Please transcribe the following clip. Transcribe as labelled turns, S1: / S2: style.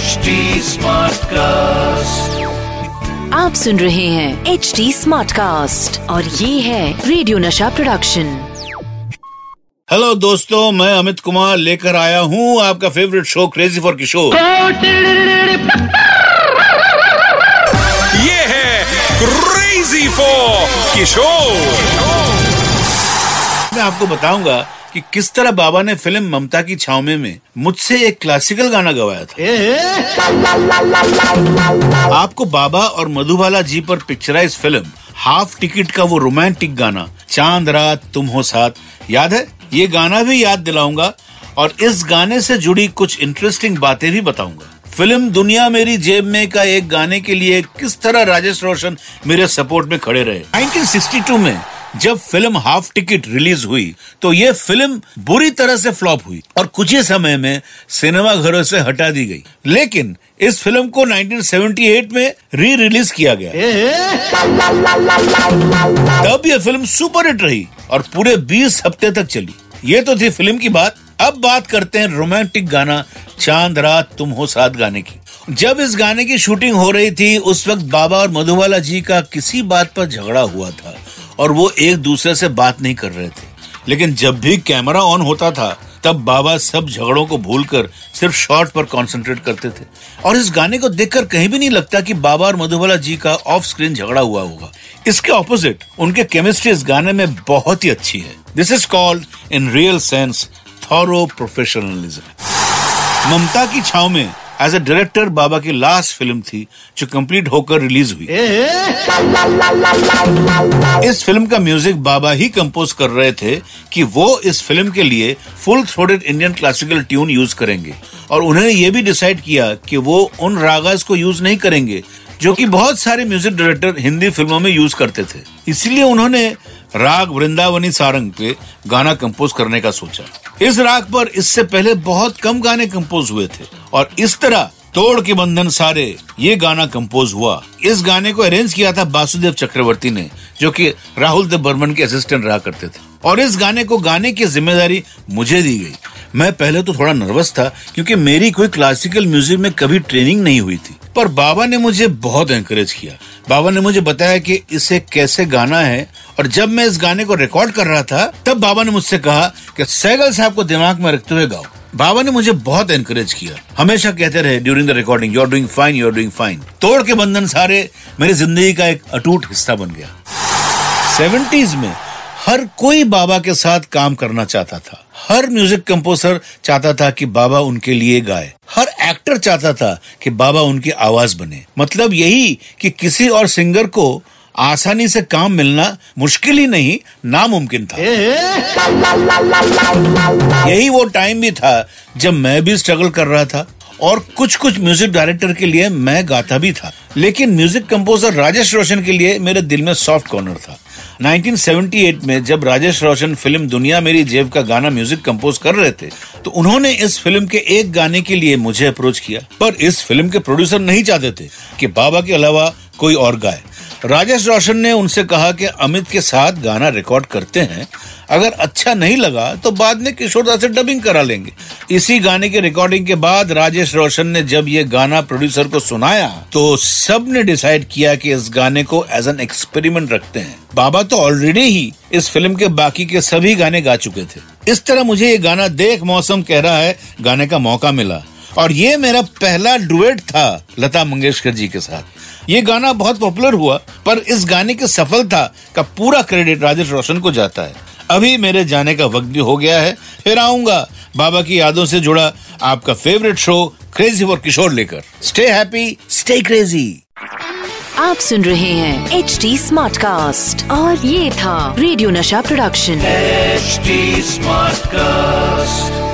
S1: HD cast
S2: आप सुन रहे हैं एच डी स्मार्ट कास्ट और ये है रेडियो नशा प्रोडक्शन
S3: हेलो दोस्तों मैं अमित कुमार लेकर आया हूँ आपका favourite show crazy for Kishore
S4: ये है क्रेजी फॉर किशोर
S3: मैं आपको बताऊँगा कि किस तरह बाबा ने फ़िल्म ममता की छावमे में मुझसे एक क्लासिकल गाना गवाया था। आपको बाबा और मधुबाला जी पर पिक्चराइज फ़िल्म हाफ़ टिकट का वो रोमांटिक गाना चाँद रात तुम हो साथ याद है? ये गाना भी याद दिलाऊँगा और इस गाने से जुड़ी कुछ इंटरेस्टिंग बातें भी बताऊँगा। फ़िल्म दुनिया मेरी जेब में का एक गाने के लिए किस तरह राजेश रोशन मेरे सपोर्ट में खड़े रहे? 1962 में जब फ़िल्म हाफ़ टिकट रिलीज़ हुई तो ये फ़िल्म बुरी तरह से फ्लॉप हुई और कुछ ही समय में सिनेमा घरों से हटा दी गई। लेकिन इस फ़िल्म को 1978 में री रिलीज़ किया गया। तब ये फ़िल्म सुपर हिट रही और पूरे 20 हफ़्ते तक चली। ये तो थी फ़िल्म की बात। अब बात करते हैं रोमांटिक गाना चाँद रात तुम हो साथ गाने की। जब इस गाने की शूटिंग हो रही थी उस वक्त बाबा और मधुबाला जी का किसी बात पर झगड़ा हुआ था। और वो एक दूसरे से बात नहीं कर रहे थे। लेकिन जब भी कैमरा ऑन होता था, तब बाबा सब झगड़ों को भूलकर सिर्फ़ शॉट पर कंसंट्रेट करते थे। और इस गाने को देखकर कहीं भी नहीं लगता कि बाबा और मधुबाला जी का ऑफ़ स्क्रीन झगड़ा हुआ होगा। इसके ऑपोजिट उनके केमिस्ट्री इस गाने में बहुत ही अच्छी है। This is called in real sense thorough professionalism Mamta Ki Chhaon Mein as a director बाबा की लास्ट फ़िल्म थी जो कंप्लीट होकर रिलीज़ हुई। इस फ़िल्म का म्यूज़िक बाबा ही कंपोज कर रहे थे कि वो इस फ़िल्म के लिए full throated Indian classical tune use करेंगे। और उन्होंने ये भी डिसाइड किया कि वो उन रागास को यूज़ नहीं करेंगे जो कि बहुत सारे म्यूज़िक डायरेक्टर हिंदी फ़िल्मों में यूज़ करते थे। इसलिए उन्होंने राग वृंदावनी सारंग पे गाना कंपोज करने का सोचा। इस राग पर इससे पहले बहुत कम गाने कंपोज हुए थे और इस तरह तोड़ के बंधन सारे ये गाना कंपोज हुआ। इस गाने को अरेंज किया था वासुदेव चक्रवर्ती ने, जो कि राहुल देव बर्मन के असिस्टेंट रहा करते थे। और इस गाने को गाने की ज़िम्मेदारी मुझे दी गई। मैं पहले तो थोड़ा नर्वस था, क्योंकि मेरी कोई क्लासिकल म्यूज़िक में कभी ट्रेनिंग नहीं हुई थी। पर बाबा ने मुझे बहुत एंकरेज किया। बाबा ने मुझे बताया कि इसे कैसे गाना है, और जब मैं इस गाने को रिकॉर्ड कर रहा था, तब बाबा ने मुझसे कहा कि सैगल साहब को दिमाग में रखते हुए गाओ। बाबा ने मुझे बहुत एनकरेज किया। हमेशा कहते रहे during the recording you are doing fine you are doing fine तोड़ के बंधन सारे, मेरी ज़िंदगी का एक अटूट हिस्सा बन गया। सेवेंटीज में हर कोई बाबा के साथ काम करना चाहता था। हर म्यूज़िक कंपोजर चाहता था कि बाबा उनके लिए गाए। हर एक्टर चाहता था कि बाबा उनकी आवाज़ बने। मतलब यही कि किसी और सिंगर को आसानी से काम मिलना मुश्किल ही नहीं नामुमकिन था। यही वो टाइम भी था जब मैं भी स्ट्रगल कर रहा था। और कुछ कुछ म्यूज़िक डायरेक्टर के लिए मैं गाता भी था। लेकिन म्यूज़िक कंपोजर राजेश रोशन के लिए मेरे दिल में सॉफ्ट कॉर्नर था। 1978 में जब राजेश रोशन फ़िल्म दुनिया मेरी जेब का गाना म्यूज़िक कंपोज कर रहे थे तो उन्होंने इस फ़िल्म के एक गाने के लिए मुझे अप्रोच किया। पर इस फ़िल्म के प्रोड्यूसर नहीं चाहते थे कि बाबा के अलावा कोई और गाए। राजेश रोशन ने उनसे कहा कि अमित के साथ गाना रिकॉर्ड करते हैं। अगर अच्छा नहीं लगा तो बाद में किशोरदा से डबिंग करा लेंगे। इसी गाने की रिकॉर्डिंग के बाद राजेश रोशन ने जब ये गाना प्रोड्यूसर को सुनाया तो सबने डिसाइड किया कि इस गाने को एज एन एक्सपेरिमेंट रखते हैं। बाबा तो ऑलरेडी ही इस फ़िल्म के बाकी के सभी गाने गा चुके थे। इस तरह मुझे ये गाना देख मौसम कह रहा है, गाने का मौका मिला। और ये मेरा पहला डुएट था लता मंगेशकर जी के साथ। ये गाना बहुत पॉपुलर हुआ पर इस गाने की सफलता का पूरा क्रेडिट राजेश रोशन को जाता है। अभी मेरे जाने का वक्त भी हो गया है फिर आऊँगा। बाबा की यादों से जुड़ा आपका favourite show crazy for Kishore लेकर। स्टे हैप्पी स्टे क्रेजी
S2: आप सुन रहे हैं एच डी स्मार्ट कास्ट और ये था रेडियो नशा प्रोडक्शन
S1: एच स्मार्ट Smartcast.